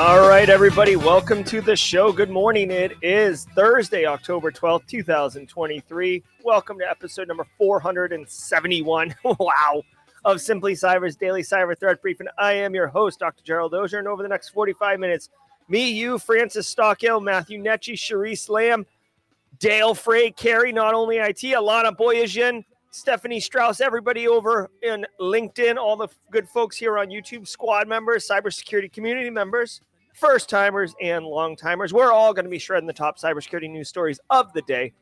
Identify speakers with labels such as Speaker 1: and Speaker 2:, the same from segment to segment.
Speaker 1: All right, everybody, welcome to the show. Good morning. It is Thursday, October 12th, 2023. Welcome to episode number 471. wow. Of Simply Cyber's daily cyber threat briefing. I am your host, Dr. Gerald Auger, and over the next 45 minutes, me, you, Francis Stockill, Matthew Netchi, Cherise Lamb, Dale Frey, Carrie, not only IT, Alana Boyajian, Stephanie Strauss, everybody over in LinkedIn, all the good folks here on YouTube, squad members, cybersecurity community members, first timers, and long timers. We're all going to be shredding the top cybersecurity news stories of the day.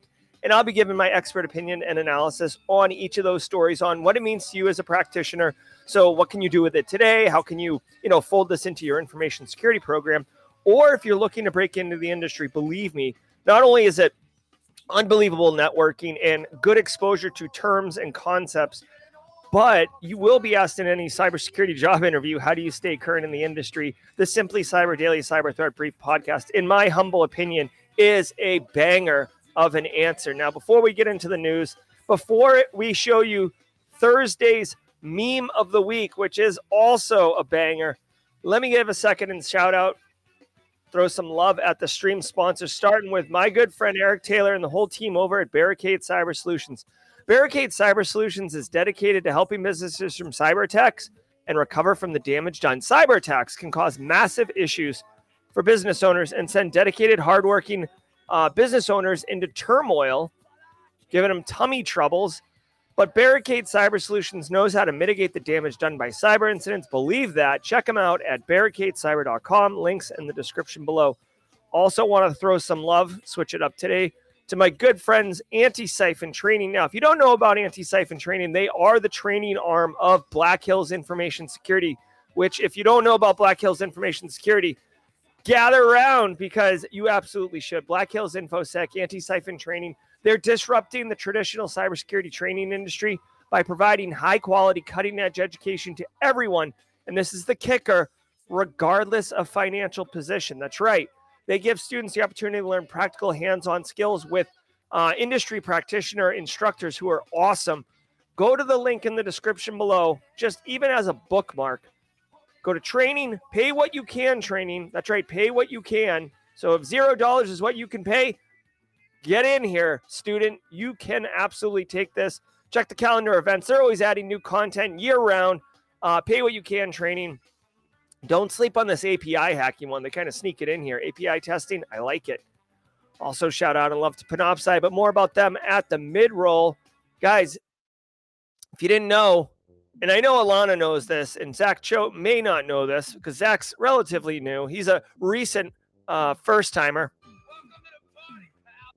Speaker 1: And I'll be giving my expert opinion and analysis on each of those stories on what it means to you as a practitioner. So, what can you do with it today? How can you, you know, fold this into your information security program? Or if you're looking to break into the industry, believe me, not only is it unbelievable networking and good exposure to terms and concepts. But you will be asked in any cybersecurity job interview, how do you stay current in the industry? The Simply Cyber Daily Cyber Threat Brief podcast, in my humble opinion, is a banger of an answer. Now, before we get into the news, before we show you Thursday's meme of the week, which is also a banger, let me give a second and shout out throw some love at the stream sponsors, starting with my good friend Eric Taylor and the whole team over at Barricade Cyber Solutions. Barricade Cyber Solutions is dedicated to helping businesses from cyber attacks and recover from the damage done. Cyber attacks can cause massive issues for business owners and send dedicated, hardworking uh, business owners into turmoil, giving them tummy troubles. But Barricade Cyber Solutions knows how to mitigate the damage done by cyber incidents. Believe that. Check them out at barricadecyber.com. Links in the description below. Also, want to throw some love, switch it up today to my good friends Antisyphon Training. Now, if you don't know about Antisyphon Training, they are the training arm of Black Hills Information Security, which, if you don't know about Black Hills Information Security, gather around because you absolutely should. Black Hills InfoSec, Antisyphon Training they're disrupting the traditional cybersecurity training industry by providing high quality, cutting edge education to everyone. And this is the kicker, regardless of financial position. That's right. They give students the opportunity to learn practical hands on skills with uh, industry practitioner instructors who are awesome. Go to the link in the description below, just even as a bookmark. Go to training, pay what you can, training. That's right, pay what you can. So if zero dollars is what you can pay, Get in here, student. You can absolutely take this. Check the calendar events. They're always adding new content year round. Uh, pay what you can training. Don't sleep on this API hacking one. They kind of sneak it in here. API testing, I like it. Also, shout out and love to Panoptcy, but more about them at the mid roll. Guys, if you didn't know, and I know Alana knows this, and Zach Cho may not know this because Zach's relatively new. He's a recent uh, first timer.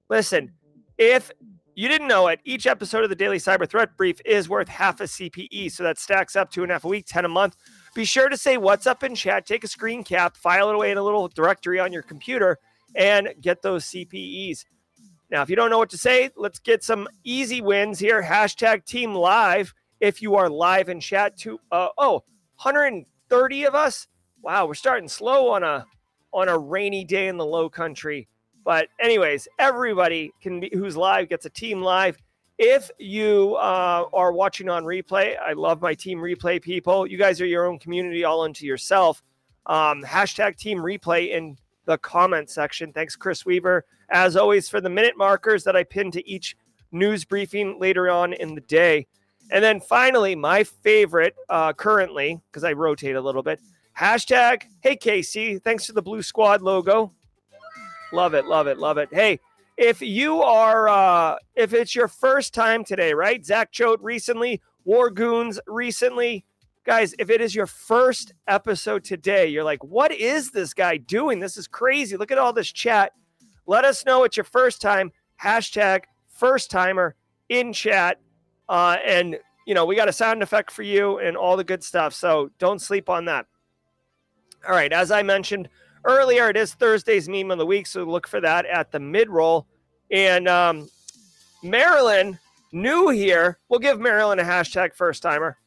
Speaker 1: Listen, if you didn't know it, each episode of the Daily Cyber Threat Brief is worth half a CPE. So that stacks up two and a half a week, 10 a month. Be sure to say what's up in chat, take a screen cap, file it away in a little directory on your computer, and get those CPEs. Now, if you don't know what to say, let's get some easy wins here. Hashtag team live if you are live in chat to uh, oh 130 of us. Wow, we're starting slow on a on a rainy day in the low country. But anyways, everybody can be who's live gets a team live. If you uh, are watching on replay, I love my team replay people. You guys are your own community all unto yourself. Um, hashtag team replay in the comment section. Thanks, Chris Weaver, as always, for the minute markers that I pin to each news briefing later on in the day. And then finally, my favorite uh, currently, because I rotate a little bit, hashtag, hey, Casey, thanks for the Blue Squad logo. Love it, love it, love it. Hey, if you are, uh, if it's your first time today, right? Zach Choate recently, War Goons recently. Guys, if it is your first episode today, you're like, what is this guy doing? This is crazy. Look at all this chat. Let us know it's your first time. Hashtag first timer in chat. Uh, and, you know, we got a sound effect for you and all the good stuff. So don't sleep on that. All right. As I mentioned earlier, it is Thursday's meme of the week. So look for that at the mid roll. And um, Marilyn, new here, we'll give Marilyn a hashtag first timer.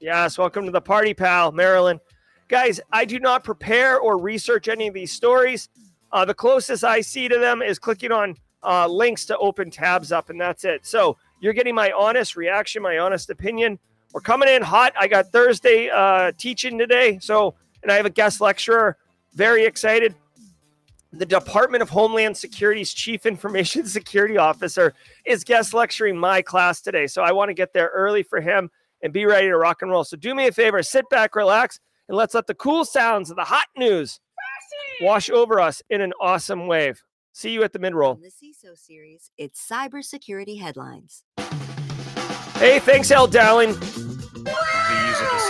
Speaker 1: Yes, welcome to the party, pal, Marilyn. Guys, I do not prepare or research any of these stories. Uh, the closest I see to them is clicking on uh, links to open tabs up, and that's it. So you're getting my honest reaction, my honest opinion. We're coming in hot. I got Thursday uh, teaching today, so and I have a guest lecturer. Very excited. The Department of Homeland Security's Chief Information Security Officer is guest lecturing my class today, so I want to get there early for him and be ready to rock and roll. So do me a favor, sit back, relax, and let's let the cool sounds of the hot news wash over us in an awesome wave. See you at the mid roll.
Speaker 2: the CISO series, it's cybersecurity headlines.
Speaker 1: Hey, thanks, L. Dowling.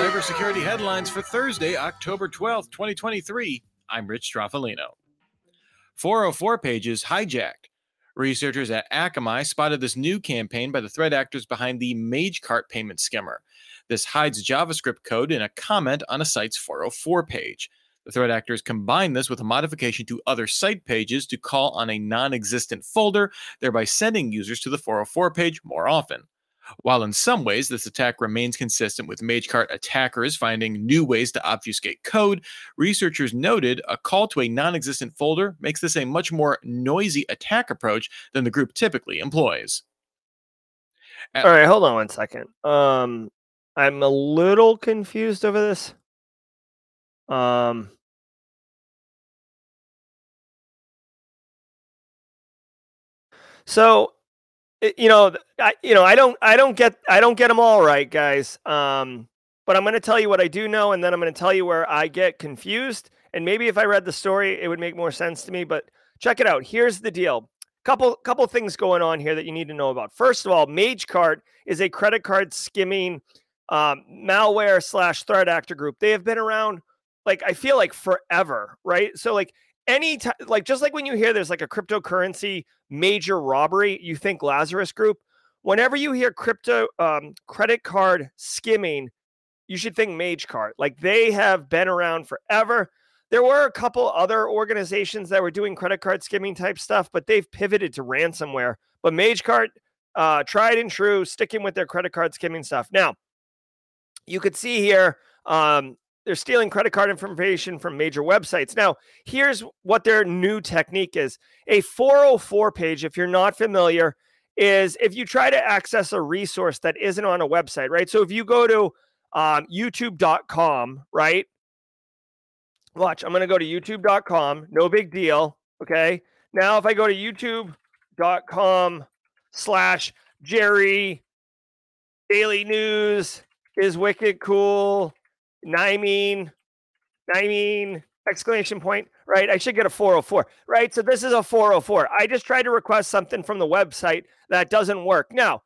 Speaker 3: Cybersecurity headlines for Thursday, October 12th, 2023. I'm Rich Stroffolino. 404 pages hijacked. Researchers at Akamai spotted this new campaign by the threat actors behind the MageCart payment skimmer. This hides JavaScript code in a comment on a site's 404 page. The threat actors combine this with a modification to other site pages to call on a non existent folder, thereby sending users to the 404 page more often. While in some ways this attack remains consistent with MageCart attackers finding new ways to obfuscate code, researchers noted a call to a non existent folder makes this a much more noisy attack approach than the group typically employs.
Speaker 1: All right, hold on one second. Um, I'm a little confused over this. Um, so you know, I you know, I don't I don't get I don't get them all right, guys. Um, but I'm going to tell you what I do know, and then I'm going to tell you where I get confused. And maybe if I read the story, it would make more sense to me. But check it out. Here's the deal. Couple couple things going on here that you need to know about. First of all, MageCart is a credit card skimming um, malware slash threat actor group. They have been around like I feel like forever, right? So like any time, like just like when you hear there's like a cryptocurrency major robbery, you think Lazarus Group. Whenever you hear crypto um, credit card skimming, you should think MageCart. Like they have been around forever. There were a couple other organizations that were doing credit card skimming type stuff, but they've pivoted to ransomware. But MageCart, uh, tried and true, sticking with their credit card skimming stuff. Now, you could see here um, they're stealing credit card information from major websites. Now, here's what their new technique is a 404 page, if you're not familiar, is if you try to access a resource that isn't on a website, right? So if you go to um, youtube.com, right? Watch, I'm going to go to youtube.com, no big deal. Okay. Now, if I go to youtube.com slash Jerry Daily News is wicked cool Nymeen, Nymeen, exclamation point, right? I should get a 404, right? So this is a 404. I just tried to request something from the website that doesn't work. Now,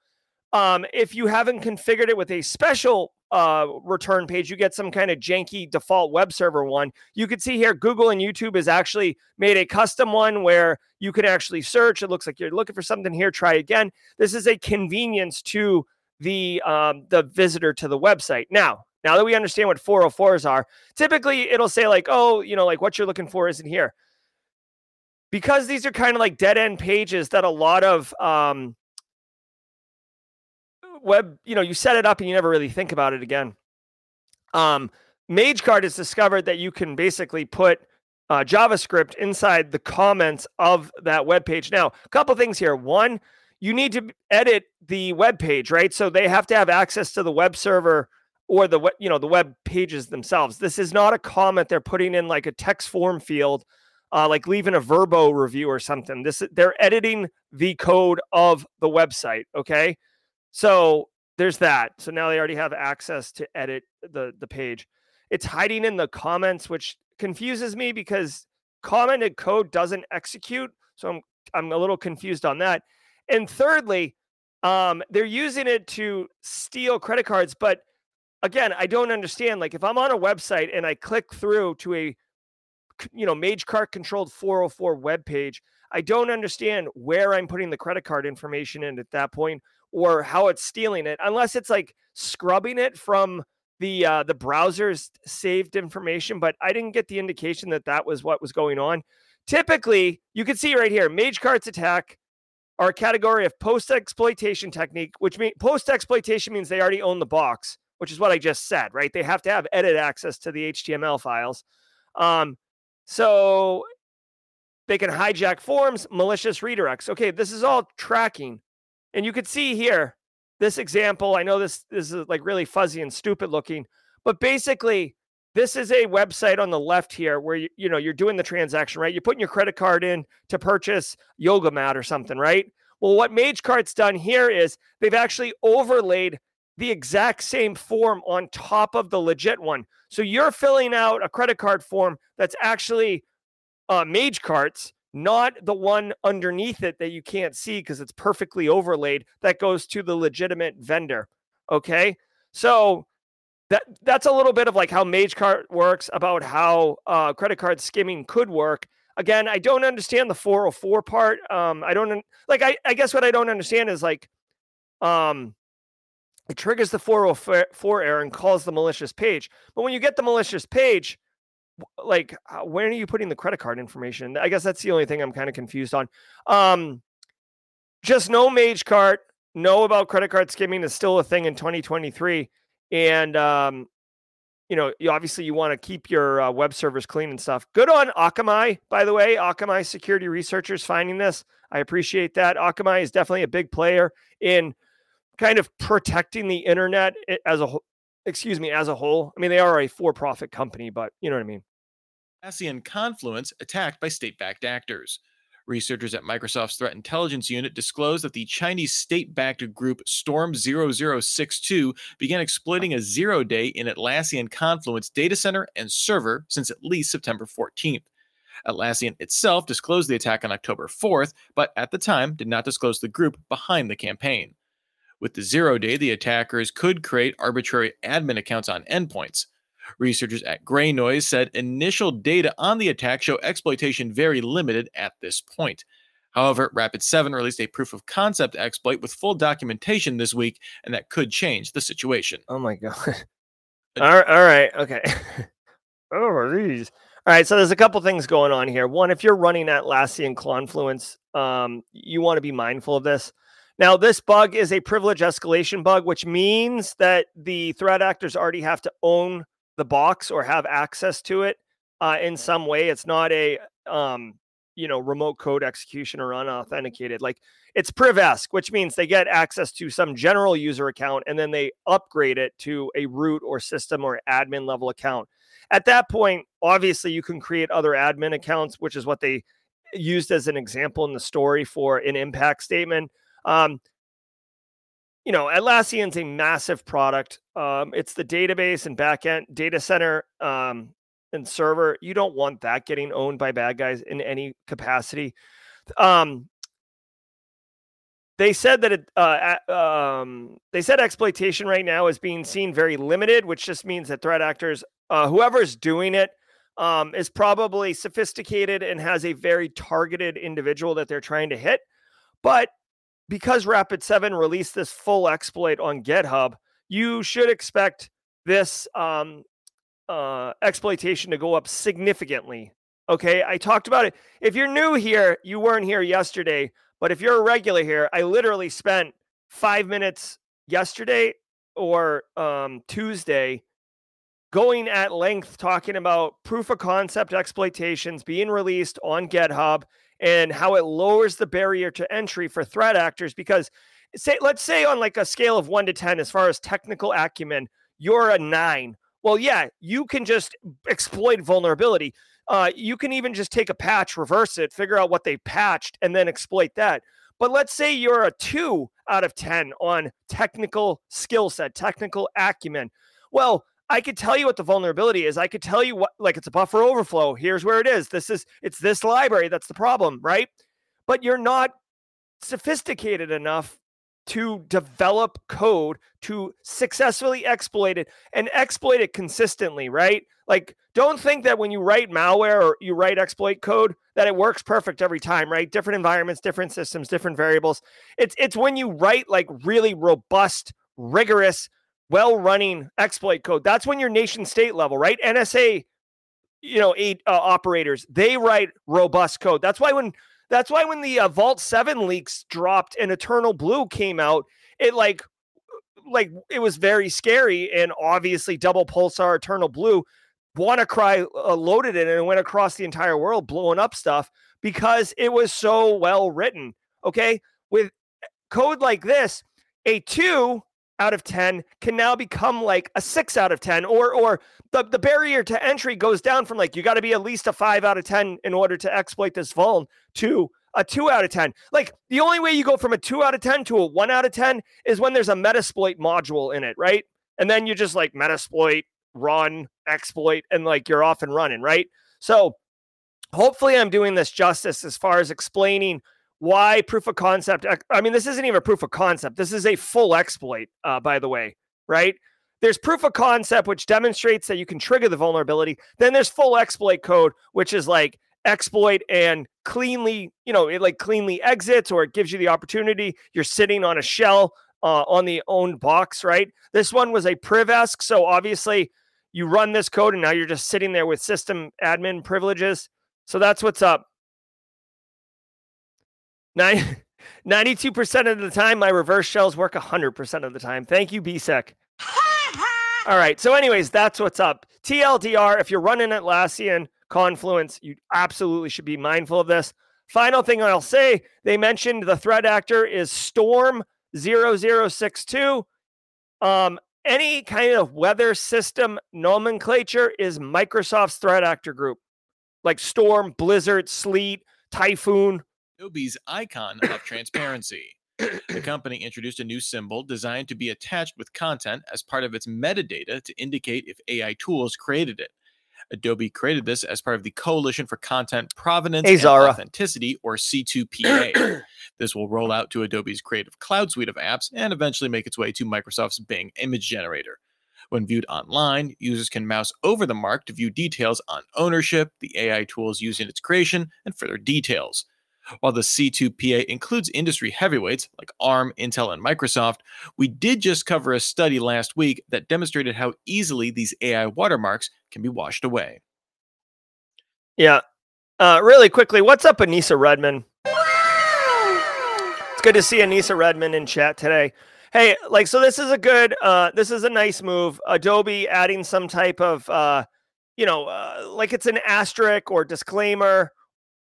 Speaker 1: um, if you haven't configured it with a special uh, return page, you get some kind of janky default web server one. You can see here, Google and YouTube has actually made a custom one where you can actually search. It looks like you're looking for something here. Try again. This is a convenience to the um, the visitor to the website. Now, now that we understand what 404s are, typically it'll say, like, oh, you know, like what you're looking for isn't here. Because these are kind of like dead end pages that a lot of um, web, you know, you set it up and you never really think about it again. Um, MageCart has discovered that you can basically put uh, JavaScript inside the comments of that web page. Now, a couple things here. One, you need to edit the web page, right? So they have to have access to the web server or the you know the web pages themselves. This is not a comment they're putting in like a text form field, uh, like leaving a Verbo review or something. This they're editing the code of the website. Okay, so there's that. So now they already have access to edit the the page. It's hiding in the comments, which confuses me because commented code doesn't execute. So I'm I'm a little confused on that. And thirdly, um, they're using it to steal credit cards, but again, I don't understand. Like if I'm on a website and I click through to a you know MageCart controlled 404 web page, I don't understand where I'm putting the credit card information in at that point or how it's stealing it, unless it's like scrubbing it from the uh, the browser's saved information. But I didn't get the indication that that was what was going on. Typically, you can see right here, MageCart's attack are a category of post exploitation technique, which means post exploitation means they already own the box which is what I just said, right? They have to have edit access to the HTML files. Um, so they can hijack forms, malicious redirects. Okay, this is all tracking. And you could see here, this example, I know this, this is like really fuzzy and stupid looking, but basically, this is a website on the left here where you, you know you're doing the transaction, right? You're putting your credit card in to purchase yoga mat or something, right? Well, what MageCart's done here is they've actually overlaid the exact same form on top of the legit one. So you're filling out a credit card form that's actually uh, MageCart's, not the one underneath it that you can't see because it's perfectly overlaid that goes to the legitimate vendor. Okay. So that that's a little bit of like how Mage MageCart works about how uh, credit card skimming could work. Again, I don't understand the 404 part. Um, I don't like I, I guess what I don't understand is like um it triggers the 404 error and calls the malicious page. But when you get the malicious page, like when are you putting the credit card information? I guess that's the only thing I'm kind of confused on. Um, just know MageCart, know about credit card skimming is still a thing in 2023, and um, you know, you, obviously you want to keep your uh, web servers clean and stuff. Good on Akamai, by the way. Akamai security researchers finding this. I appreciate that. Akamai is definitely a big player in kind of protecting the internet as a whole. excuse me as a whole. I mean, they are a for-profit company, but you know what I mean.
Speaker 3: Atlassian Confluence attacked by state-backed actors. Researchers at Microsoft's Threat Intelligence Unit disclosed that the Chinese state backed group Storm 0062 began exploiting a zero day in Atlassian Confluence data center and server since at least September 14th. Atlassian itself disclosed the attack on October 4th, but at the time did not disclose the group behind the campaign. With the zero day, the attackers could create arbitrary admin accounts on endpoints. Researchers at GreyNoise said initial data on the attack show exploitation very limited at this point. However, Rapid7 released a proof of concept exploit with full documentation this week, and that could change the situation.
Speaker 1: Oh my god. all right, all right, okay. oh, these. All right, so there's a couple things going on here. One, if you're running Atlassian Confluence, um, you want to be mindful of this. Now, this bug is a privilege escalation bug, which means that the threat actors already have to own the box or have access to it uh, in some way. It's not a um, you know remote code execution or unauthenticated. Like it's privesc, which means they get access to some general user account and then they upgrade it to a root or system or admin level account. At that point, obviously, you can create other admin accounts, which is what they used as an example in the story for an impact statement. Um, you know, Atlassian's a massive product. Um, it's the database and backend data center um, and server. You don't want that getting owned by bad guys in any capacity. Um, they said that it, uh, um, they said exploitation right now is being seen very limited, which just means that threat actors, uh, whoever's doing it, um, is probably sophisticated and has a very targeted individual that they're trying to hit. But because Rapid7 released this full exploit on GitHub, you should expect this um, uh, exploitation to go up significantly. Okay, I talked about it. If you're new here, you weren't here yesterday, but if you're a regular here, I literally spent five minutes yesterday or um, Tuesday going at length talking about proof of concept exploitations being released on GitHub and how it lowers the barrier to entry for threat actors because say let's say on like a scale of 1 to 10 as far as technical acumen you're a nine. Well, yeah, you can just exploit vulnerability. Uh, you can even just take a patch, reverse it, figure out what they patched, and then exploit that. But let's say you're a two out of 10 on technical skill set, technical acumen. Well, I could tell you what the vulnerability is. I could tell you what, like, it's a buffer overflow. Here's where it is. This is, it's this library. That's the problem, right? But you're not sophisticated enough to develop code to successfully exploit it and exploit it consistently, right? Like, don't think that when you write malware or you write exploit code that it works perfect every time, right? Different environments, different systems, different variables. It's it's when you write like really robust, rigorous, well-running exploit code. That's when you're nation state level, right? NSA, you know, eight uh, operators they write robust code. That's why when that's why when the uh, Vault 7 leaks dropped and Eternal Blue came out, it like like it was very scary and obviously double pulsar Eternal Blue WannaCry uh, loaded it and it went across the entire world blowing up stuff because it was so well written. Okay? With code like this, a 2 out of 10 can now become like a 6 out of 10 or or the, the barrier to entry goes down from like you got to be at least a 5 out of 10 in order to exploit this vuln to a 2 out of 10 like the only way you go from a 2 out of 10 to a 1 out of 10 is when there's a metasploit module in it right? And then you just like metasploit run exploit and like you're off and running right? So hopefully i'm doing this justice as far as explaining why proof of concept i mean this isn't even a proof of concept. This is a full exploit uh, by the way right? There's proof of concept which demonstrates that you can trigger the vulnerability. Then there's full exploit code which is like exploit and cleanly you know it like cleanly exits or it gives you the opportunity. You're sitting on a shell uh, on the owned box right? This one was a privesc so obviously you run this code and now you're just sitting there with system admin privileges. So that's what's up 92% of the time, my reverse shells work 100% of the time. Thank you, BSEC. All right. So, anyways, that's what's up. TLDR, if you're running Atlassian Confluence, you absolutely should be mindful of this. Final thing I'll say they mentioned the threat actor is Storm 0062. Um, any kind of weather system nomenclature is Microsoft's threat actor group, like Storm, Blizzard, Sleet, Typhoon,
Speaker 3: Adobe's icon of transparency. the company introduced a new symbol designed to be attached with content as part of its metadata to indicate if AI tools created it. Adobe created this as part of the Coalition for Content Provenance
Speaker 1: hey,
Speaker 3: and Authenticity, or C2PA. this will roll out to Adobe's Creative Cloud suite of apps and eventually make its way to Microsoft's Bing image generator. When viewed online, users can mouse over the mark to view details on ownership, the AI tools used in its creation, and further details. While the C2PA includes industry heavyweights like ARM, Intel, and Microsoft, we did just cover a study last week that demonstrated how easily these AI watermarks can be washed away.
Speaker 1: Yeah. Uh, really quickly, what's up, Anissa Redman? It's good to see Anissa Redman in chat today. Hey, like, so this is a good, uh, this is a nice move. Adobe adding some type of, uh, you know, uh, like it's an asterisk or disclaimer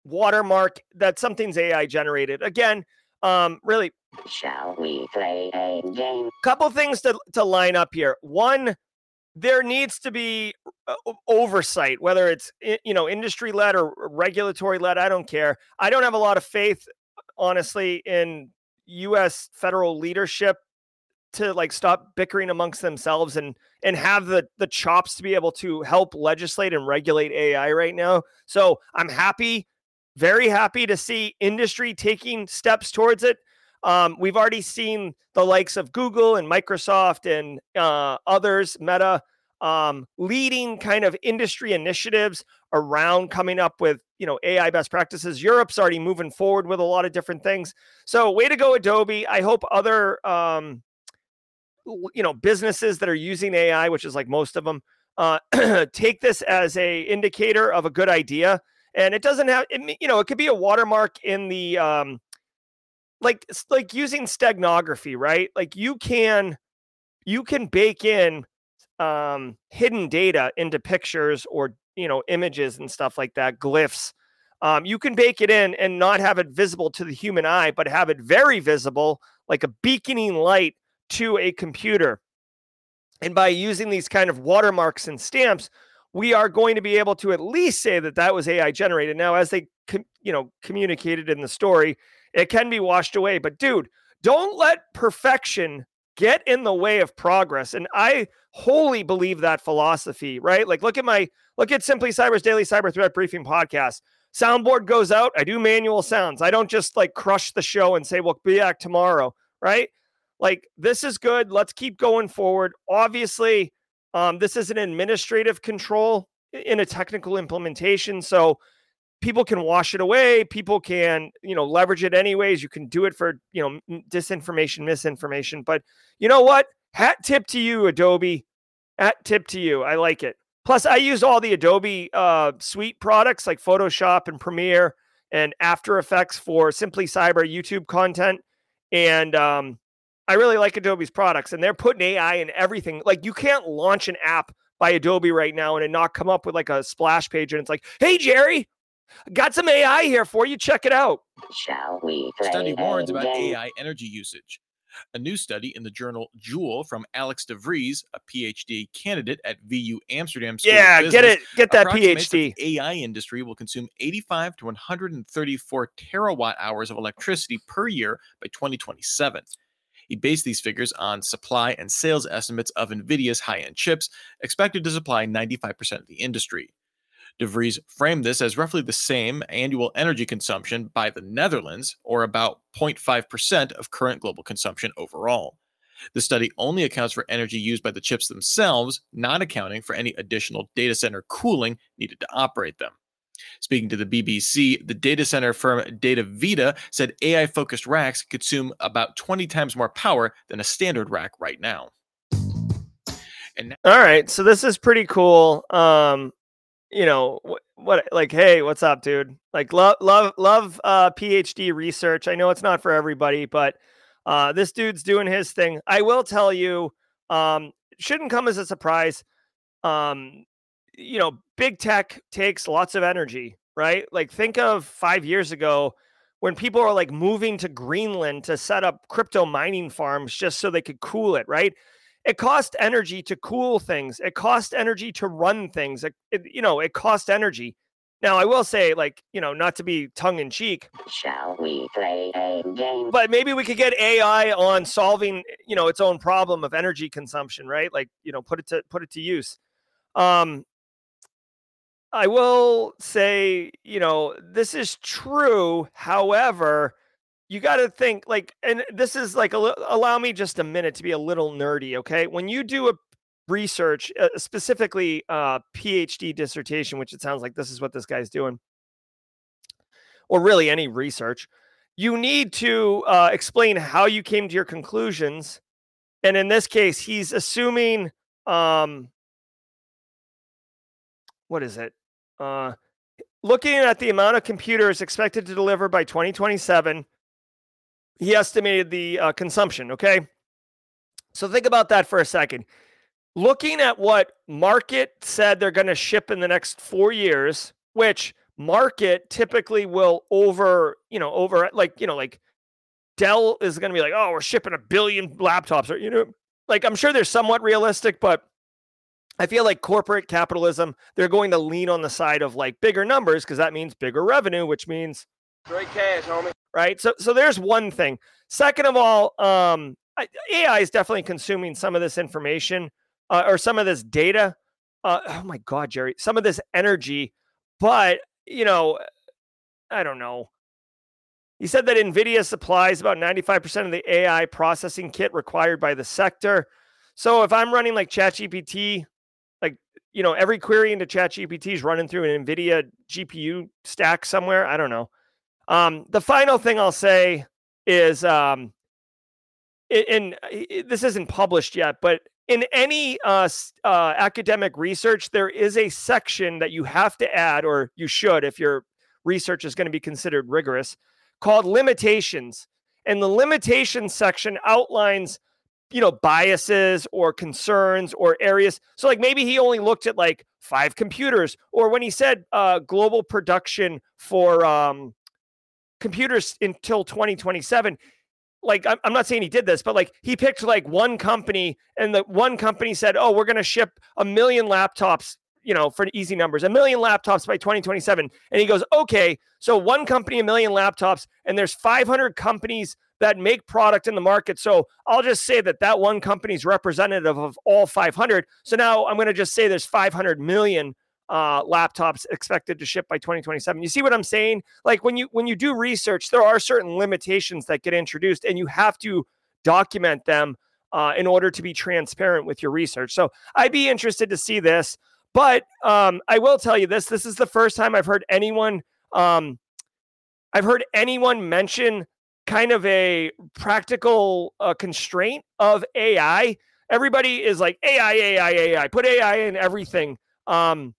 Speaker 1: watermark that something's AI generated. Again, um, really.
Speaker 4: Shall we play a game?
Speaker 1: Couple things to to line up here. One, there needs to be uh, oversight, whether it's you know industry led or regulatory led. I don't care. I don't have a lot of faith, honestly, in U.S. federal leadership to like stop bickering amongst themselves and and have the the chops to be able to help legislate and regulate AI right now. So I'm happy very happy to see industry taking steps towards it. Um, we've already seen the likes of Google and Microsoft and uh, others, Meta, um, leading kind of industry initiatives around coming up with you know AI best practices. Europe's already moving forward with a lot of different things. So way to go, Adobe. I hope other um, you know businesses that are using AI, which is like most of them, uh, take this as a indicator of a good idea and it doesn't have it, you know it could be a watermark in the um like like using steganography right? Like you can you can bake in um hidden data into pictures or you know images and stuff like that glyphs. Um, you can bake it in and not have it visible to the human eye but have it very visible like a beaconing light to a computer. And by using these kind of watermarks and stamps, we are going to be able to at least say that that was AI generated. Now, as they, com- you know, communicated in the story, it can be washed away. But dude, don't let perfection get in the way of progress. And I wholly believe that philosophy, right? Like, look at my look at Simply Cyber's daily cyber threat briefing podcast. Soundboard goes out. I do manual sounds. I don't just like crush the show and say, "We'll be back tomorrow." Right? Like, this is good. Let's keep going forward. Obviously, um, this is an administrative control in a technical implementation, so people can wash it away. People can, you know, leverage it anyways. You can do it for, you know, disinformation, misinformation. But you know what? Hat tip to you, Adobe. Hat tip to you. I like it. Plus, I use all the Adobe uh, suite products like Photoshop and Premiere and After Effects for Simply Cyber YouTube content. And um, I really like Adobe's products, and they're putting AI in everything. Like, you can't launch an app by Adobe right now and it not come up with like a splash page and it's like, hey, Jerry, got some AI here for you. Check it out.
Speaker 4: Shall we play
Speaker 3: Study warns about? AI energy usage. A new study in the journal Joule from Alex de Vries, a PhD candidate at VU Amsterdam School of
Speaker 1: Yeah, get it. Get that
Speaker 3: approximates that
Speaker 1: PhD.
Speaker 3: The AI industry will consume 85 to 134 terawatt hours of electricity per year by 2027. He based these figures on supply and sales estimates of NVIDIA's high end chips, expected to supply 95% of the industry. De Vries framed this as roughly the same annual energy consumption by the Netherlands, or about 0.5% of current global consumption overall. The study only accounts for energy used by the chips themselves, not accounting for any additional data center cooling needed to operate them. Speaking to the BBC, the data center firm DataVita said AI focused racks consume about 20 times more power than a standard rack right now.
Speaker 1: All right, so this is pretty cool. Um, you know what, what? Like, hey, what's up, dude? Like, love, love, love. Uh, PhD research. I know it's not for everybody, but uh, this dude's doing his thing. I will tell you, um, shouldn't come as a surprise. Um, you know, big tech takes lots of energy, right? Like, think of five years ago when people were like moving to Greenland to set up crypto mining farms just so they could cool it, right? it cost energy to cool things it cost energy to run things it, it- you know it cost energy now i will say like you know not to be tongue in cheek
Speaker 4: Shall we play a game?
Speaker 1: but maybe we could get ai on solving you know its own problem of energy consumption right like you know put it to put it to use um i will say you know this is true however you got to think like and this is like a, allow me just a minute to be a little nerdy okay? When you do a research uh, specifically uh phd dissertation which it sounds like this is what this guy's doing or really any research you need to uh, explain how you came to your conclusions and in this case he's assuming um what is it uh looking at the amount of computers expected to deliver by 2027 he estimated the uh, consumption. Okay. So think about that for a second. Looking at what market said they're going to ship in the next four years, which market typically will over, you know, over like, you know, like Dell is going to be like, oh, we're shipping a billion laptops, or, you know, like I'm sure they're somewhat realistic, but I feel like corporate capitalism, they're going to lean on the side of like bigger numbers because that means bigger revenue, which means
Speaker 5: Straight cash, homie.
Speaker 1: right? So so there's one thing. Second of all, um, AI is definitely consuming some of this information uh, or some of this data. Uh, oh my God, Jerry, some of this energy, but you know, I don't know. He said that NVIDIA supplies about 95% of the AI processing kit required by the sector. So if I'm running like ChatGPT, you know, every query into ChatGPT is running through an NVIDIA GPU stack somewhere. I don't know. Um, the final thing I'll say is, um, i- in, this isn't published yet, but in any uh, uh, academic research, there is a section that you have to add, or you should, if your research is going to be considered rigorous, called limitations. And the limitations section outlines, you know, biases or concerns or areas. So, like maybe he only looked at like five computers, or when he said uh, global production for um, computers until 2027 like I'm, I'm not saying he did this, but like he picked like one company, and the one company said, "Oh, we're going to ship a million laptops." You know, for easy numbers, a million laptops by 2027. And he goes, okay, so one company, a million laptops, and there's 500 companies that make product in the market. So I'll just say that that one company is representative of all 500. So now I'm going to just say there's 500 million uh, laptops expected to ship by 2027. You see what I'm saying? Like when you when you do research, there are certain limitations that get introduced, and you have to document them uh, in order to be transparent with your research. So I'd be interested to see this, but um, I will tell you this: this is the first time I've heard anyone. Um, I've heard anyone mention kind of a practical uh, constraint of AI. Everybody is like AI, AI, AI. Put AI in everything. Um,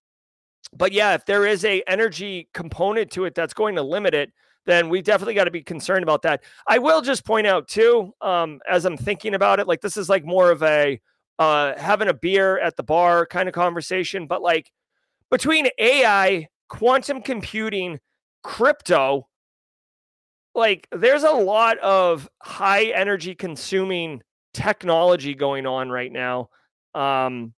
Speaker 1: but yeah, if there is a energy component to it that's going to limit it, then we definitely got to be concerned about that. I will just point out too, um, as I'm thinking about it, like this is like more of a uh, having a beer at the bar kind of conversation, but like between AI, quantum computing, crypto, like there's a lot of high energy consuming technology going on right now. Um,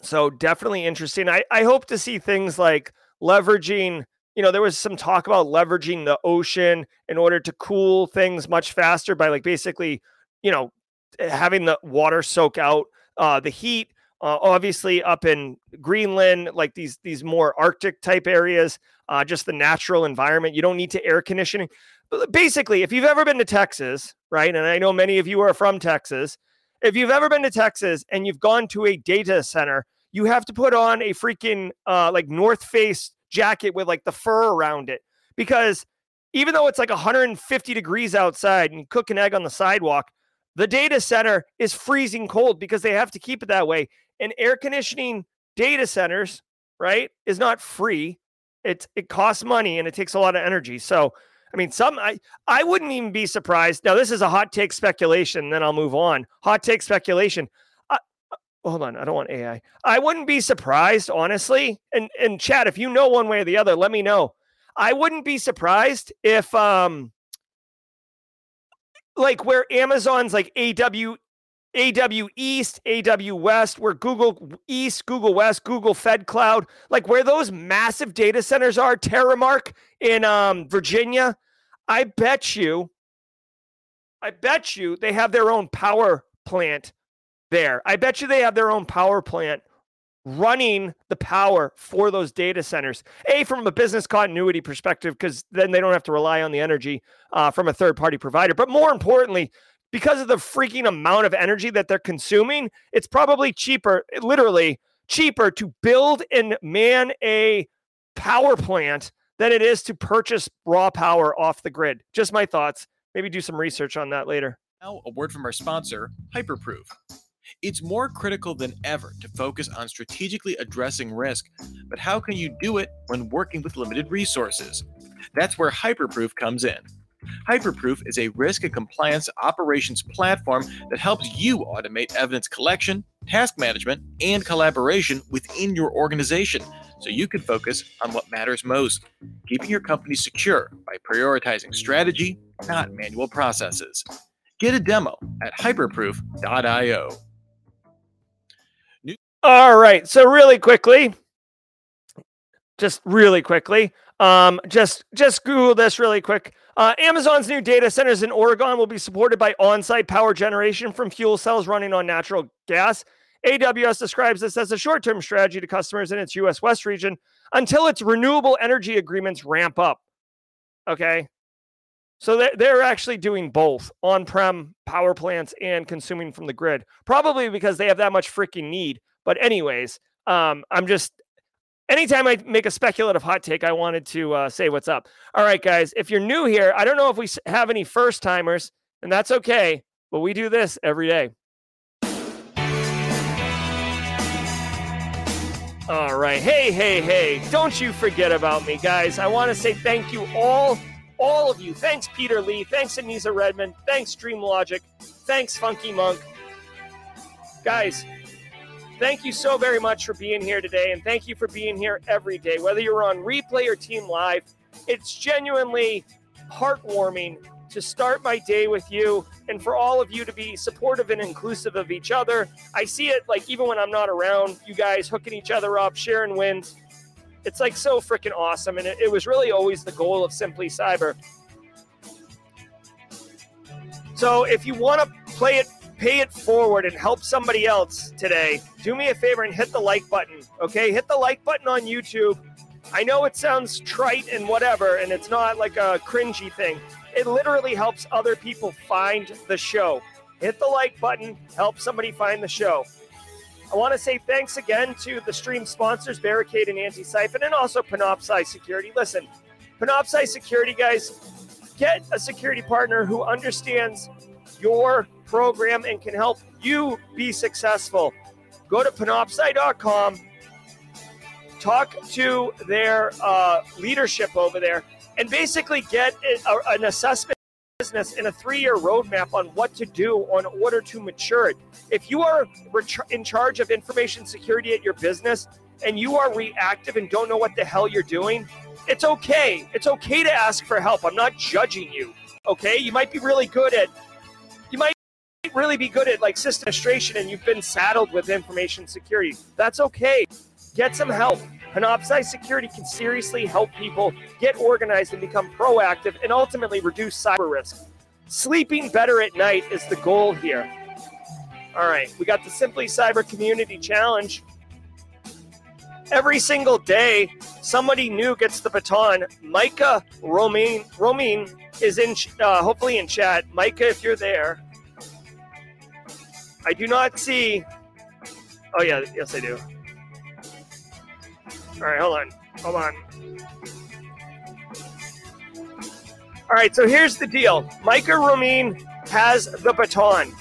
Speaker 1: so definitely interesting. I, I hope to see things like leveraging, you know, there was some talk about leveraging the ocean in order to cool things much faster by like basically, you know, having the water soak out uh, the heat. Uh, obviously, up in Greenland, like these these more Arctic type areas, uh, just the natural environment. You don't need to air conditioning. Basically, if you've ever been to Texas, right, and I know many of you are from Texas, if you've ever been to Texas and you've gone to a data center you have to put on a freaking uh, like North Face jacket with like the fur around it because even though it's like 150 degrees outside and you cook an egg on the sidewalk, the data center is freezing cold because they have to keep it that way. And air conditioning data centers, right, is not free. It it costs money and it takes a lot of energy. So, I mean, some I I wouldn't even be surprised. Now, this is a hot take speculation. Then I'll move on. Hot take speculation hold on, I don't want AI. I wouldn't be surprised, honestly. And and Chad, if you know one way or the other, let me know. I wouldn't be surprised if um like where Amazon's like AW AW East, AW West, where Google East, Google West, Google Fed Cloud, like where those massive data centers are, Terremark in um, Virginia, I bet you, I bet you they have their own power plant there. I bet you they have their own power plant running the power for those data centers. A, from a business continuity perspective, because then they don't have to rely on the energy uh, from a third party provider. But more importantly, because of the freaking amount of energy that they're consuming, it's probably cheaper, literally cheaper to build and man a power plant than it is to purchase raw power off the grid. Just my thoughts. Maybe do some research on that later.
Speaker 3: Now, a word from our sponsor, Hyperproof. It's more critical than ever to focus on strategically addressing risk, but how can you do it when working with limited resources? That's where Hyperproof comes in. Hyperproof is a risk and compliance operations platform that helps you automate evidence collection, task management, and collaboration within your organization so you can focus on what matters most, keeping your company secure by prioritizing strategy, not manual processes. Get a demo at hyperproof.io.
Speaker 1: All right. So really quickly, just really quickly, um, just just Google this really quick. Uh, Amazon's new data centers in Oregon will be supported by on-site power generation from fuel cells running on natural gas. AWS describes this as a short-term strategy to customers in its U.S. West region until its renewable energy agreements ramp up. Okay. So they're actually doing both on prem power plants and consuming from the grid, probably because they have that much freaking need. But anyways, um, I'm just anytime I make a speculative hot take, I wanted to uh, say what's up. All right, guys, if you're new here, I don't know if we have any first timers, and that's okay, but we do this every day. All right. Hey, hey, hey. Don't you forget about me, guys. I want to say thank you all, all of you. Thanks, Peter Lee. Thanks, Anisa Redmond. Thanks, Dream Logic. Thanks, Funky Monk. Guys, Thank you so very much for being here today, and thank you for being here every day, whether you're on replay or team live. It's genuinely heartwarming to start my day with you and for all of you to be supportive and inclusive of each other. I see it like even when I'm not around, you guys hooking each other up, sharing wins. It's like so freaking awesome. And it, it was really always the goal of Simply Cyber. So if you want to play it, pay it forward and help somebody else today, do me a favor and hit the like button. Okay, hit the like button on YouTube. I know it sounds trite and whatever, and it's not like a cringy thing. It literally helps other people find the show. Hit the like button, help somebody find the show. I want to say thanks again to the stream sponsors, Barricade and Antisyphon, and also Panoptcy Security. Listen, Panoptcy Security, guys, get a security partner who understands your program and can help you be successful. Go to panoptcy.com, talk to their uh, leadership over there, and basically get a, an assessment business and a three-year roadmap on what to do in order to mature it. If you are in charge of information security at your business and you are reactive and don't know what the hell you're doing, it's okay. It's okay to ask for help. I'm not judging you. Okay, you might be really good at really be good at like system administration and you've been saddled with information security. That's okay. Get some help. Panoptcy Security can seriously help people get organized and become proactive and ultimately reduce cyber risk. Sleeping better at night is the goal here. All right, we got the Simply Cyber Community Challenge. Every single day, somebody new gets the baton. Micah Romain, Romain is in, uh, hopefully in chat. Micah, if you're there, I do not see. Oh yeah, yes I do. All right, hold on, hold on. All right, so here's the deal. Micah Romain has the baton.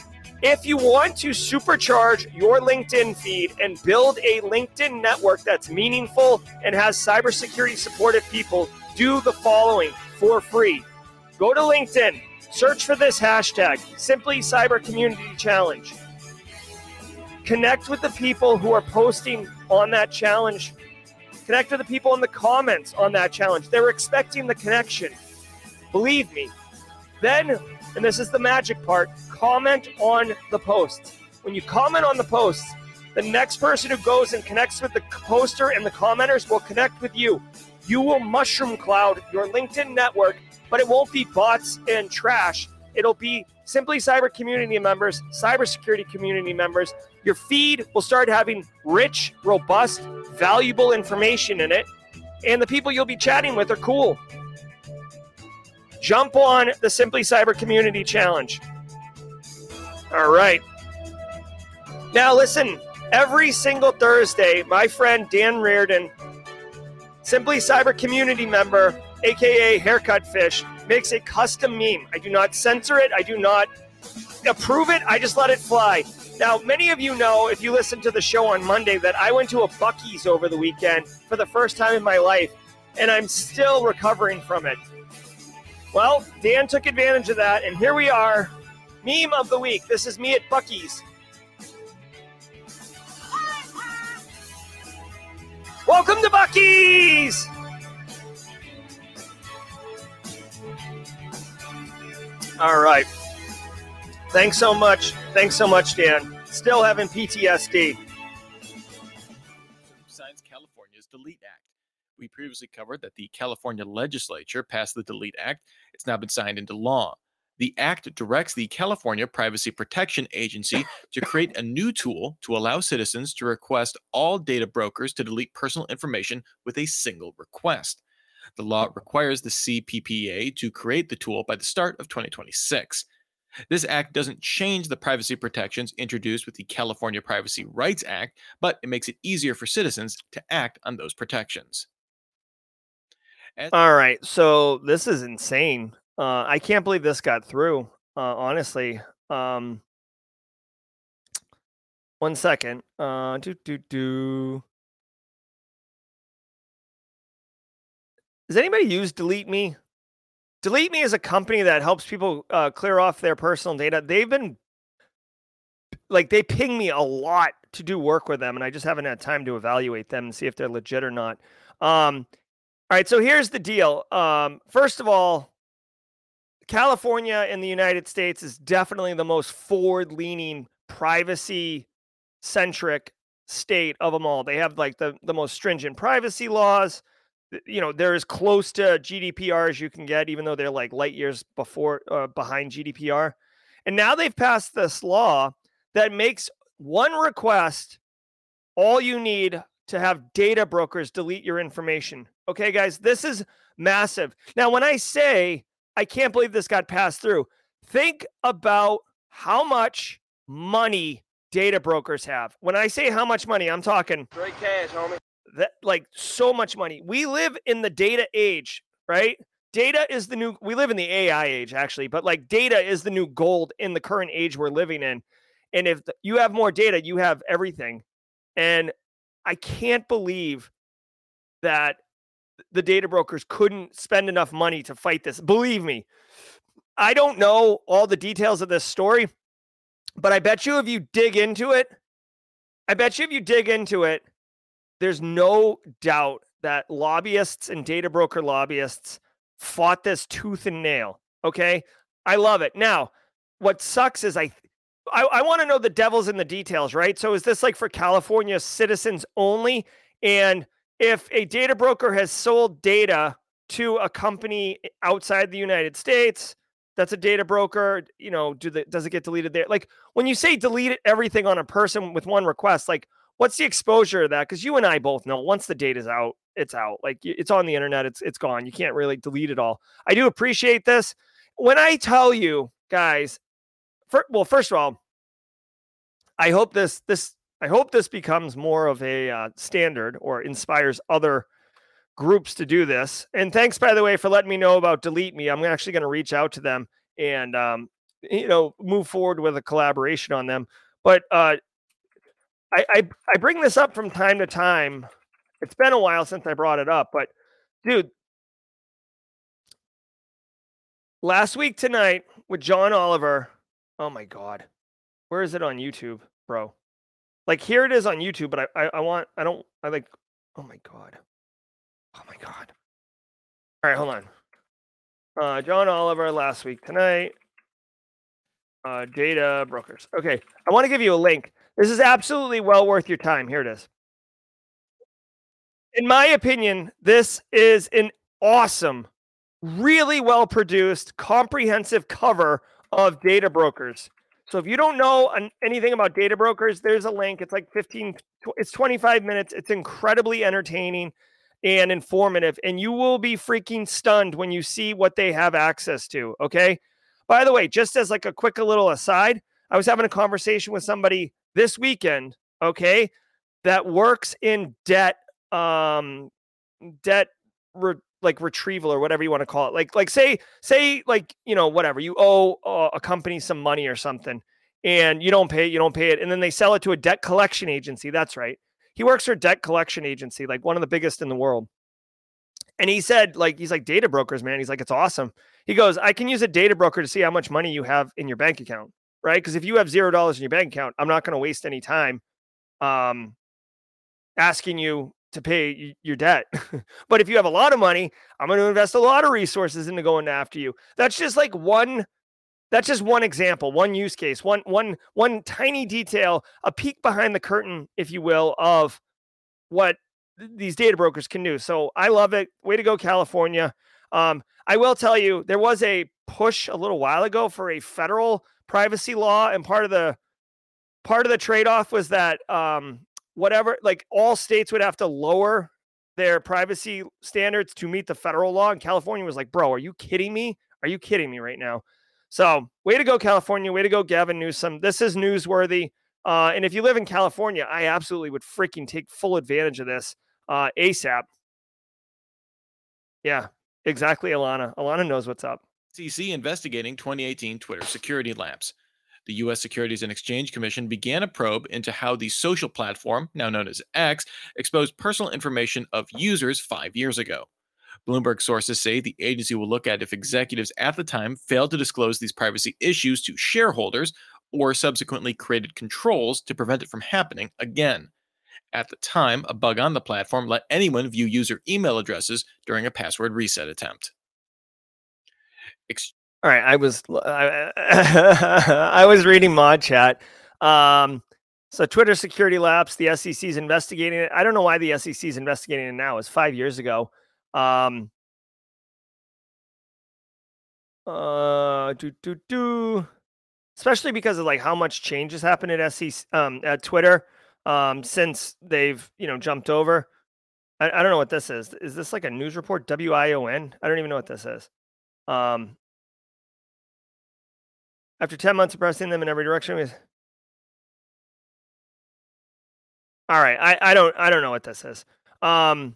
Speaker 1: If you want to supercharge your LinkedIn feed and build a LinkedIn network that's meaningful and has cybersecurity supportive people, do the following for free. Go to LinkedIn, search for this hashtag, Simply Cyber Community Challenge. Connect with the people who are posting on that challenge. Connect with the people in the comments on that challenge. They're expecting the connection. Believe me. Then, and this is the magic part, comment on the post. When you comment on the post, the next person who goes and connects with the poster and the commenters will connect with you. You will mushroom cloud your LinkedIn network, but it won't be bots and trash. It'll be simply cyber community members, cybersecurity community members. Your feed will start having rich, robust, valuable information in it, and the people you'll be chatting with are cool. Jump on the Simply Cyber Community Challenge. All right. Now, listen, every single Thursday, my friend Dan Reardon, Simply Cyber community member, aka Haircut Fish, makes a custom meme. I do not censor it, I do not approve it, I just let it fly. Now, many of you know, if you listened to the show on Monday, that I went to a Buc-ee's over the weekend for the first time in my life, and I'm still recovering from it. Well, Dan took advantage of that, and here we are Meme of the week. This is me at Buc-ee's. Welcome to Buc-ee's! All right. Thanks so much. Thanks so much, Dan. Still having PTSD.
Speaker 3: Signs California's Delete Act. We previously covered that the California legislature passed the Delete Act. It's now been signed into law. The Act directs the California Privacy Protection Agency to create a new tool to allow citizens to request all data brokers to delete personal information with a single request. The law requires the CPPA to create the tool by the start of 2026. This act doesn't change the privacy protections introduced with the California Privacy Rights Act, but it makes it easier for citizens to act on those protections.
Speaker 1: As- All right, so this is insane. Uh, I can't believe this got through. Uh, honestly, um, one second. Uh, do do do. Does anybody use Delete Me? Delete Me is a company that helps people uh, clear off their personal data. They've been like they ping me a lot to do work with them, and I just haven't had time to evaluate them and see if they're legit or not. Um, all right, so here's the deal. Um, first of all, California in the United States is definitely the most forward leaning, privacy centric state of them all. They have like the, the most stringent privacy laws. You know, they're as close to GDPR as you can get, even though they're like light years before uh, behind GDPR. And now they've passed this law that makes one request all you need to have data brokers delete your information. Okay, guys, this is massive. Now, when I say I can't believe this got passed through, think about how much money data brokers have. When I say how much money, I'm talking
Speaker 5: Straight cash, homie.
Speaker 1: That like so much money. We live in the data age, right? Data is the new we live in the AI age actually, but like data is the new gold in the current age we're living in. And if you have more data, you have everything. And I can't believe that the data brokers couldn't spend enough money to fight this. Believe me, I don't know all the details of this story, but I bet you if you dig into it, I bet you if you dig into it, there's no doubt that lobbyists and data broker lobbyists fought this tooth and nail. Okay. I love it. Now, what sucks is I I, I want to know the devil's in the details, right? So is this like for California citizens only? And if a data broker has sold data to a company outside the United States, that's a data broker, you know, do the does it get deleted there? Like when you say delete everything on a person with one request, like what's the exposure of that? Because you and I both know once the data's out, it's out. Like it's on the internet, it's it's gone. You can't really delete it all. I do appreciate this. When I tell you guys, for, well, first of all, I hope this this I hope this becomes more of a uh, standard or inspires other groups to do this. And thanks, by the way, for letting me know about Delete Me. I'm actually going to reach out to them and um, you know move forward with a collaboration on them. But uh, I, I I bring this up from time to time. It's been a while since I brought it up, but dude, last week tonight with John Oliver. Oh my god, where is it on YouTube, bro? Like here it is on YouTube, but I I, I want I don't I like. Oh my god. Oh my god. All right, hold on. Uh, John Oliver last week tonight. Uh, data brokers. Okay, I want to give you a link. This is absolutely well worth your time. Here it is. In my opinion, this is an awesome, really well produced, comprehensive cover of data brokers. So if you don't know anything about data brokers, there's a link. It's like 15, it's 25 minutes. It's incredibly entertaining and informative. And you will be freaking stunned when you see what they have access to. Okay. By the way, just as like a quick little aside, I was having a conversation with somebody this weekend, okay, that works in debt, um, debt re- like retrieval or whatever you want to call it. Like, like say, say, like you know, whatever you owe uh, a company some money or something, and you don't pay it, you don't pay it, and then they sell it to a debt collection agency. That's right. He works for a debt collection agency, like one of the biggest in the world. And he said, like, he's like data brokers, man. He's like, it's awesome. He goes, I can use a data broker to see how much money you have in your bank account, right? Because if you have zero dollars in your bank account, I'm not going to waste any time um, asking you to pay your debt. but if you have a lot of money, I'm going to invest a lot of resources into going after you. That's just like one. That's just one example, one use case, one one one tiny detail, a peek behind the curtain, if you will, of what th- these data brokers can do. So I love it. Way to go, California. Um, I will tell you, there was a push a little while ago for a federal privacy law, and part of the part of the trade-off was that um, whatever, like all states would have to lower their privacy standards to meet the federal law. And California was like, "Bro, are you kidding me? Are you kidding me right now?" So, way to go, California. Way to go, Gavin Newsom. This is newsworthy. Uh, and if you live in California, I absolutely would freaking take full advantage of this uh, ASAP. Yeah, exactly, Alana. Alana knows what's up.
Speaker 3: SEC investigating 2018 Twitter security lapse. The U.S. Securities and Exchange Commission began a probe into how the social platform, now known as X, exposed personal information of users five years ago. Bloomberg sources say the agency will look at if executives at the time failed to disclose these privacy issues to shareholders or subsequently created controls to prevent it from happening again. At the time, a bug on the platform let anyone view user email addresses during a password reset attempt. Ex-
Speaker 1: All right, I was I, I was reading mod chat. Um, so Twitter security lapse. The SEC is investigating it. I don't know why the SEC is investigating it now. It's five years ago. Um, uh, do do do. Especially because of like how much change has happened at SEC um, at Twitter um, since they've you know jumped over. I, I don't know what this is. Is this like a news report? W I O N. I don't even know what this is. Um, after 10 months of pressing them in every direction. We... All right. I, I don't I don't know what this is. Um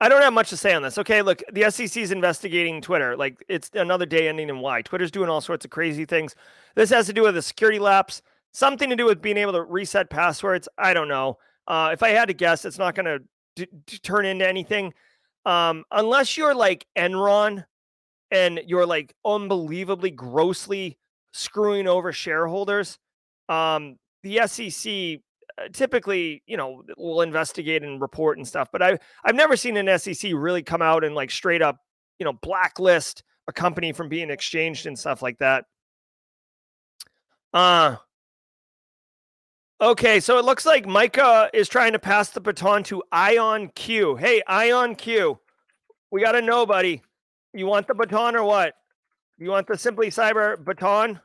Speaker 1: I don't have much to say on this. Okay, look, the SEC is investigating Twitter. Like it's another day ending in Y. Twitter's doing all sorts of crazy things. This has to do with a security lapse, something to do with being able to reset passwords. I don't know. Uh, if I had to guess, it's not going to turn into anything um, unless you're like Enron and you're like unbelievably grossly screwing over shareholders, um, the SEC uh, typically, you know, will investigate and report and stuff. But I I've never seen an SEC really come out and like straight up, you know, blacklist a company from being exchanged and stuff like that. Uh Okay, so it looks like Micah is trying to pass the baton to Ion Q. Hey, Ion Q, we got a nobody. You want the baton or what? You want the Simply Cyber baton?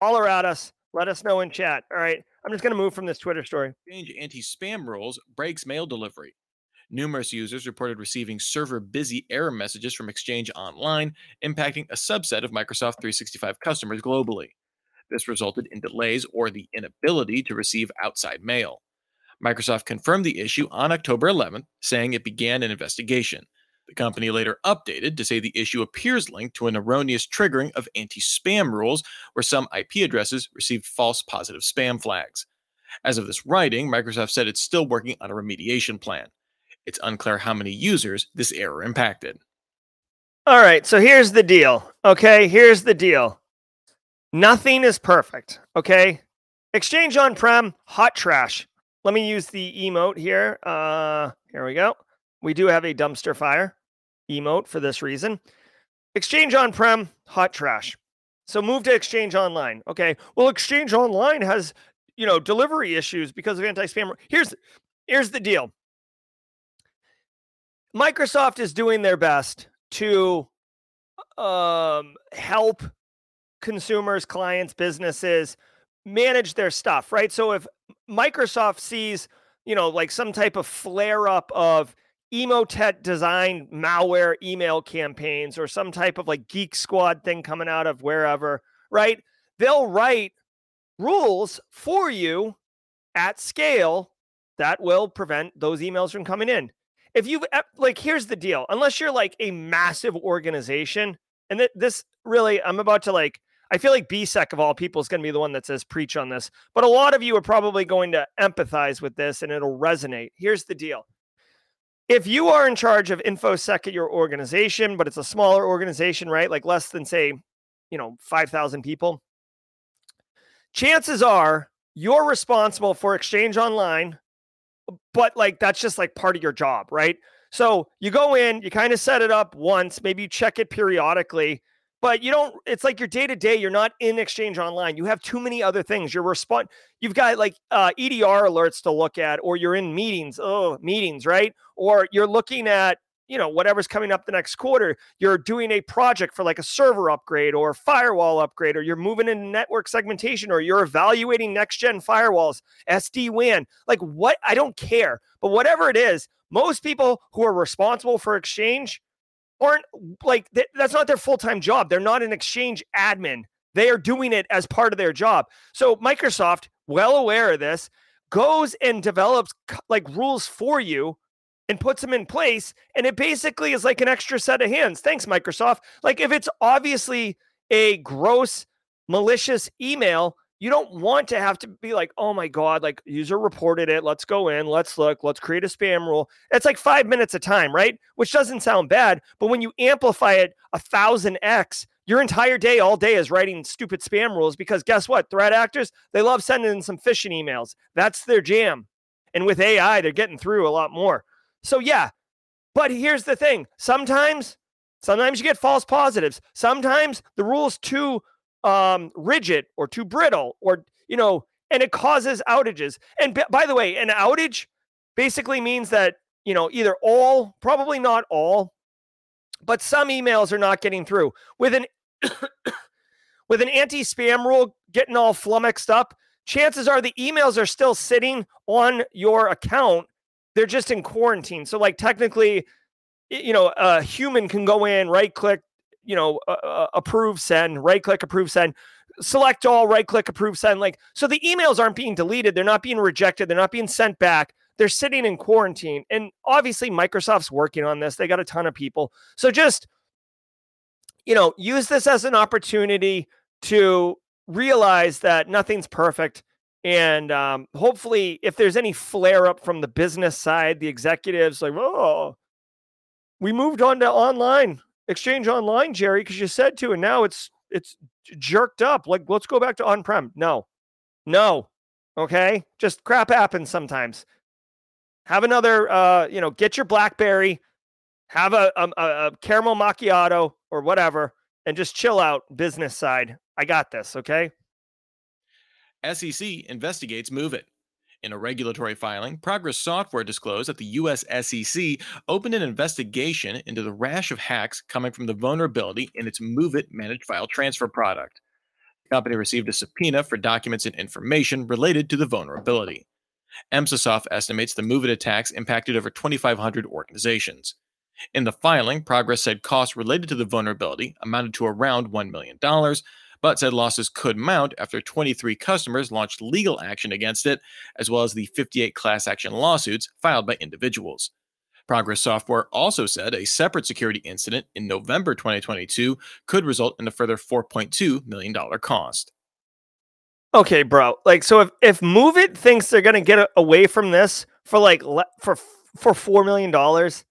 Speaker 1: Holler at us. Let us know in chat. All right. I'm just going to move from this Twitter story.
Speaker 3: Change anti spam rules breaks mail delivery. Numerous users reported receiving server busy error messages from Exchange Online, impacting a subset of Microsoft 365 customers globally. This resulted in delays or the inability to receive outside mail. Microsoft confirmed the issue on October 11th, saying it began an investigation. The company later updated to say the issue appears linked to an erroneous triggering of anti spam rules where some IP addresses received false positive spam flags. As of this writing, Microsoft said it's still working on a remediation plan. It's unclear how many users this error impacted.
Speaker 1: All right, so here's the deal. Okay, here's the deal. Nothing is perfect. Okay, Exchange on prem, hot trash. Let me use the emote here. Uh, here we go. We do have a dumpster fire emote for this reason. Exchange on prem, hot trash. So move to Exchange Online. Okay. Well, Exchange Online has, you know, delivery issues because of anti-spam. Here's here's the deal. Microsoft is doing their best to um, help consumers, clients, businesses manage their stuff, right? So if Microsoft sees, you know, like some type of flare up of Emotet designed malware email campaigns or some type of like geek squad thing coming out of wherever, right? They'll write rules for you at scale that will prevent those emails from coming in. If you've like, here's the deal unless you're like a massive organization, and th- this really, I'm about to like, I feel like BSEC of all people is going to be the one that says preach on this, but a lot of you are probably going to empathize with this and it'll resonate. Here's the deal if you are in charge of infosec at your organization but it's a smaller organization right like less than say you know 5000 people chances are you're responsible for exchange online but like that's just like part of your job right? So you go in you kind of set it up once maybe you check it periodically but you don't it's like your day to day you're not in exchange online you have too many other things you're respond you've got like uh, edr alerts to look at or you're in meetings oh meetings right? Or you're looking at you know whatever's coming up the next quarter you're doing a project for like a server upgrade or firewall upgrade or you're moving into network segmentation or you're evaluating next gen firewalls sd-wan like what i don't care but whatever it is most people who are responsible for exchange aren't like that's not their full-time job. They're not an exchange admin. They are doing it as part of their job. So Microsoft, well aware of this, goes and develops like rules for you and puts them in place and it basically is like an extra set of hands. Thanks Microsoft. Like if it's obviously a gross malicious email, you don't want to have to be like, oh my God, like user reported it. Let's go in, let's look, let's create a spam rule. It's like five minutes of time, right? Which doesn't sound bad. But when you amplify it a thousand X, your entire day, all day is writing stupid spam rules because guess what? Threat actors, they love sending some phishing emails. That's their jam. And with AI, they're getting through a lot more. So, yeah, But here's the thing sometimes, sometimes you get false positives. Sometimes the rule's too um, rigid or too brittle or, you know, and it causes outages. And b- by the way, an outage basically means that, you know, either all, probably not all, but some emails are not getting through. With an with an anti-spam rule getting all flummoxed up, chances are the emails are still sitting on your account. They're just in quarantine. So like technically, you know, a human can go in, right click, you know, uh, approve send, right click approve send, select all, right click approve send. Like so the emails aren't being deleted, they're not being rejected, they're not being sent back. They're sitting in quarantine. And obviously Microsoft's working on this. They got a ton of people. So just you know, use this as an opportunity to realize that nothing's perfect. And um, hopefully, if there's any flare up from the business side, the executives like, oh, we moved on to online exchange online, Jerry, because you said to, and now it's it's jerked up. Like, let's go back to on prem. No, no, okay, just crap happens sometimes. Have another, uh, you know, get your BlackBerry, have a, a, a caramel macchiato or whatever, and just chill out. Business side, I got this. Okay.
Speaker 3: SEC investigates MOVEit. In a regulatory filing, Progress Software disclosed that the US SEC opened an investigation into the rash of hacks coming from the vulnerability in its MOVEit managed file transfer product. The company received a subpoena for documents and information related to the vulnerability. Emsisoft estimates the MOVEit attacks impacted over 2,500 organizations. In the filing, Progress said costs related to the vulnerability amounted to around $1 million, but said losses could mount after 23 customers launched legal action against it, as well as the 58 class action lawsuits filed by individuals. Progress Software also said a separate security incident in November 2022 could result in a further $4.2 million cost.
Speaker 1: Okay, bro. Like, so if if MOVEit thinks they're gonna get away from this for like le- for for four million dollars,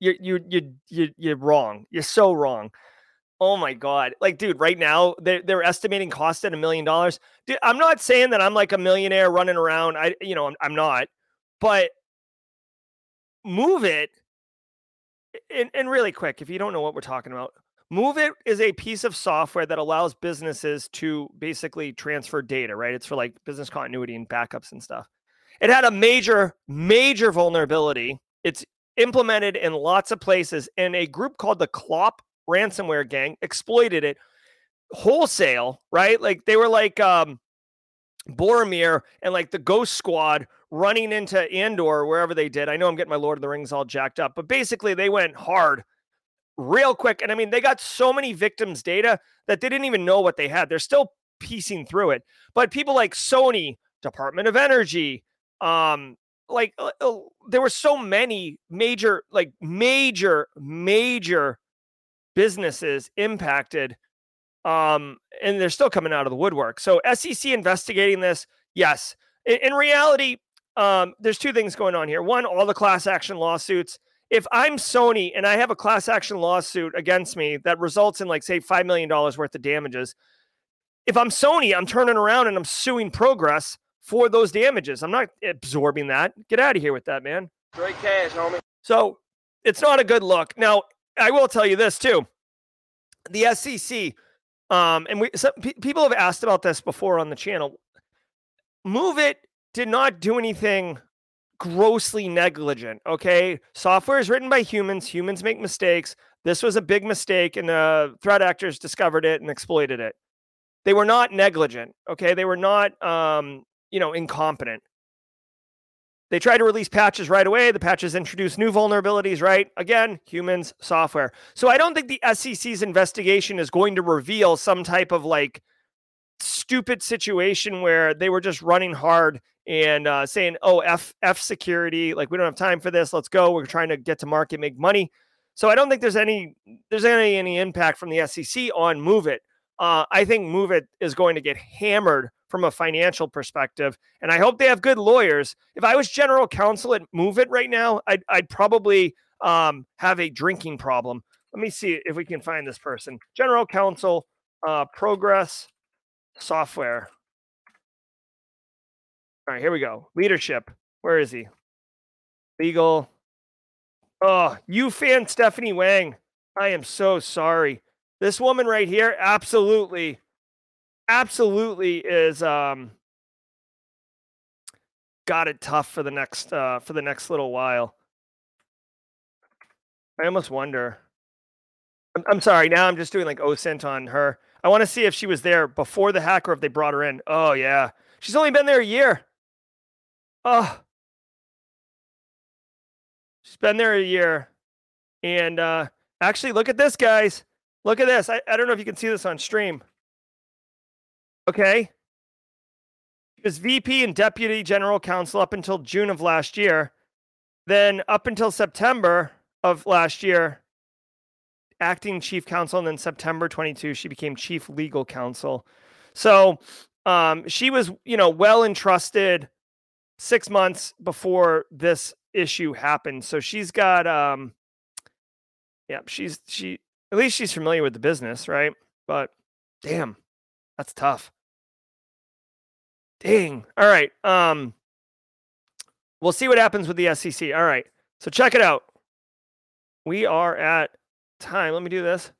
Speaker 1: you you you you you're wrong. You're so wrong. Oh my god. Like dude, right now they're they're estimating cost at a million dollars. Dude, I'm not saying that I'm like a millionaire running around. I you know, I'm, I'm not. But MOVEit and, and really quick, if you don't know what we're talking about, MOVEit is a piece of software that allows businesses to basically transfer data, right? It's for like business continuity and backups and stuff. It had a major, major vulnerability. It's implemented in lots of places, and a group called the Clop ransomware gang exploited it wholesale, right? Like they were like um Boromir and like the Ghost Squad running into Andor, wherever they did. I know I'm getting my Lord of the Rings all jacked up, but basically they went hard real quick. And I mean, they got so many victims' data that they didn't even know what they had. They're still piecing through it. But people like Sony, Department of Energy, um, like uh, uh, there were so many major, like major, major businesses impacted. Um, and they're still coming out of the woodwork. So SEC investigating this, yes. In, in reality, um, there's two things going on here. One, all the class action lawsuits if I'm Sony and I have a class action lawsuit against me that results in like say $5 million worth of damages, if I'm Sony, I'm turning around and I'm suing Progress for those damages. I'm not absorbing that. Get out of here with that, man.
Speaker 5: Straight cash, homie.
Speaker 1: So it's not a good look. Now, I will tell you this too. The SEC, um, and we some, pe- people have asked about this before on the channel. MOVEit did not do anything grossly negligent. Okay. Software is written by humans. Humans make mistakes. This was a big mistake, and the threat actors discovered it and exploited it. They were not negligent. Okay. They were not, um, you know, incompetent. They tried to release patches right away. The patches introduced new vulnerabilities, right? Again, humans, software. So I don't think the SEC's investigation is going to reveal some type of like stupid situation where they were just running hard and uh, saying, "Oh, f f security, like we don't have time for this. Let's go. We're trying to get to market, make money." So I don't think there's any there's any any impact from the SEC on MOVEit. Uh, I think MOVEit is going to get hammered from a financial perspective, and I hope they have good lawyers. If I was general counsel at MOVEit right now, I'd I'd probably um, have a drinking problem. Let me see if we can find this person. General counsel, uh, Progress Software. All right, here we go. Leadership. Where is he? Legal. Oh, Yufan Stephanie Wang. I am so sorry. This woman right here, absolutely, absolutely is um got it tough for the next uh for the next little while. I almost wonder. I'm, I'm sorry. Now I'm just doing like OSINT on her. I want to see if she was there before the hack or if they brought her in. Oh yeah, she's only been there a year. Oh, she's been there a year, and uh, actually, look at this, guys. Look at this. I, I don't know if you can see this on stream. Okay. She was VP and Deputy General Counsel up until June of last year. Then up until September of last year, acting chief counsel. And then September 22, she became chief legal counsel. So um, she was, you know, well entrusted six months before this issue happened. So she's got, um, yeah, she's, she, at least she's familiar with the business, right? But damn, that's tough. Dang. All right. Um, we'll see what happens with the SEC. All right. So check it out. We are at time. Let me do this.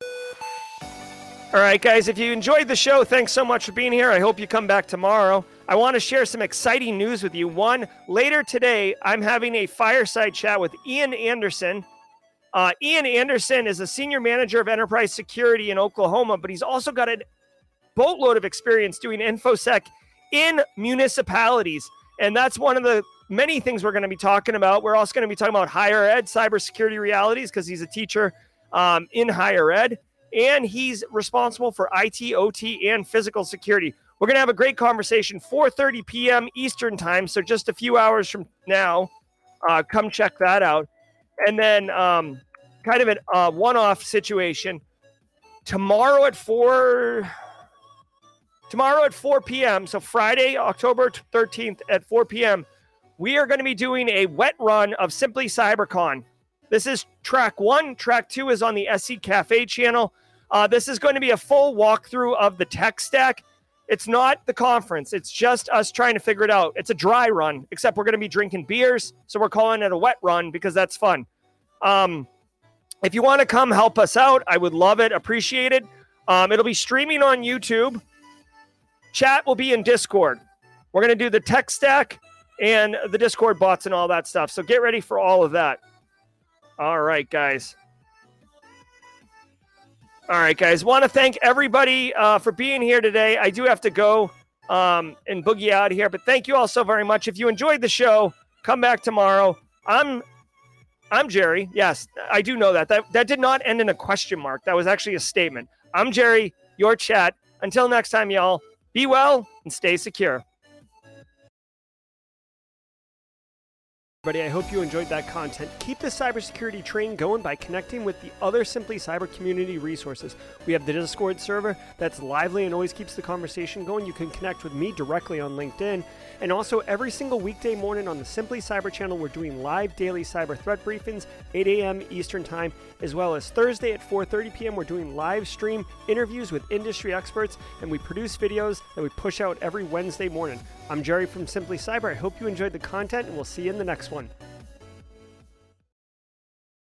Speaker 1: All right, guys, if you enjoyed the show, thanks so much for being here. I hope you come back tomorrow. I want to share some exciting news with you. One, later today, I'm having a fireside chat with Ian Anderson. Uh, Ian Anderson is a senior manager of enterprise security in Oklahoma, but he's also got a boatload of experience doing InfoSec in municipalities. And that's one of the many things we're going to be talking about. We're also going to be talking about higher ed cybersecurity realities because he's a teacher um, in higher ed and he's responsible for IT, OT, and physical security. We're going to have a great conversation 4:30 p.m. Eastern time, so just a few hours from now. Uh, come check that out. And then, um, kind of a uh, one-off situation tomorrow at four. Tomorrow at 4 p.m. So Friday, October 13th at 4 p.m. We are going to be doing a wet run of Simply CyberCon. This is track one. Track two is on the SE Cafe channel. Uh, this is going to be a full walkthrough of the tech stack. It's not the conference, it's just us trying to figure it out. It's a dry run, except we're going to be drinking beers. So we're calling it a wet run because that's fun. Um, if you want to come help us out, I would love it, appreciate it. Um, it'll be streaming on YouTube. Chat will be in Discord. We're going to do the tech stack and the Discord bots and all that stuff. So get ready for all of that. All right, guys. All right, guys. Want to thank everybody uh, for being here today. I do have to go um, and boogie out here, but thank you all so very much. If you enjoyed the show, come back tomorrow. I'm I'm Jerry. Yes, I do know that. That that did not end in a question mark. That was actually a statement. I'm Jerry, your chat. Until next time, y'all, be well and stay secure. Everybody, I hope you enjoyed that content. Keep the cybersecurity train going by connecting with the other Simply Cyber community resources. We have the Discord server that's lively and always keeps the conversation going. You can connect with me directly on LinkedIn. And also, every single weekday morning on the Simply Cyber channel, we're doing live daily cyber threat briefings, 8 a.m. Eastern Time, as well as Thursday at 4:30 p.m. We're doing live stream interviews with industry experts, and we produce videos that we push out every Wednesday morning. I'm Jerry from Simply Cyber. I hope you enjoyed the content, and we'll see you in the next one.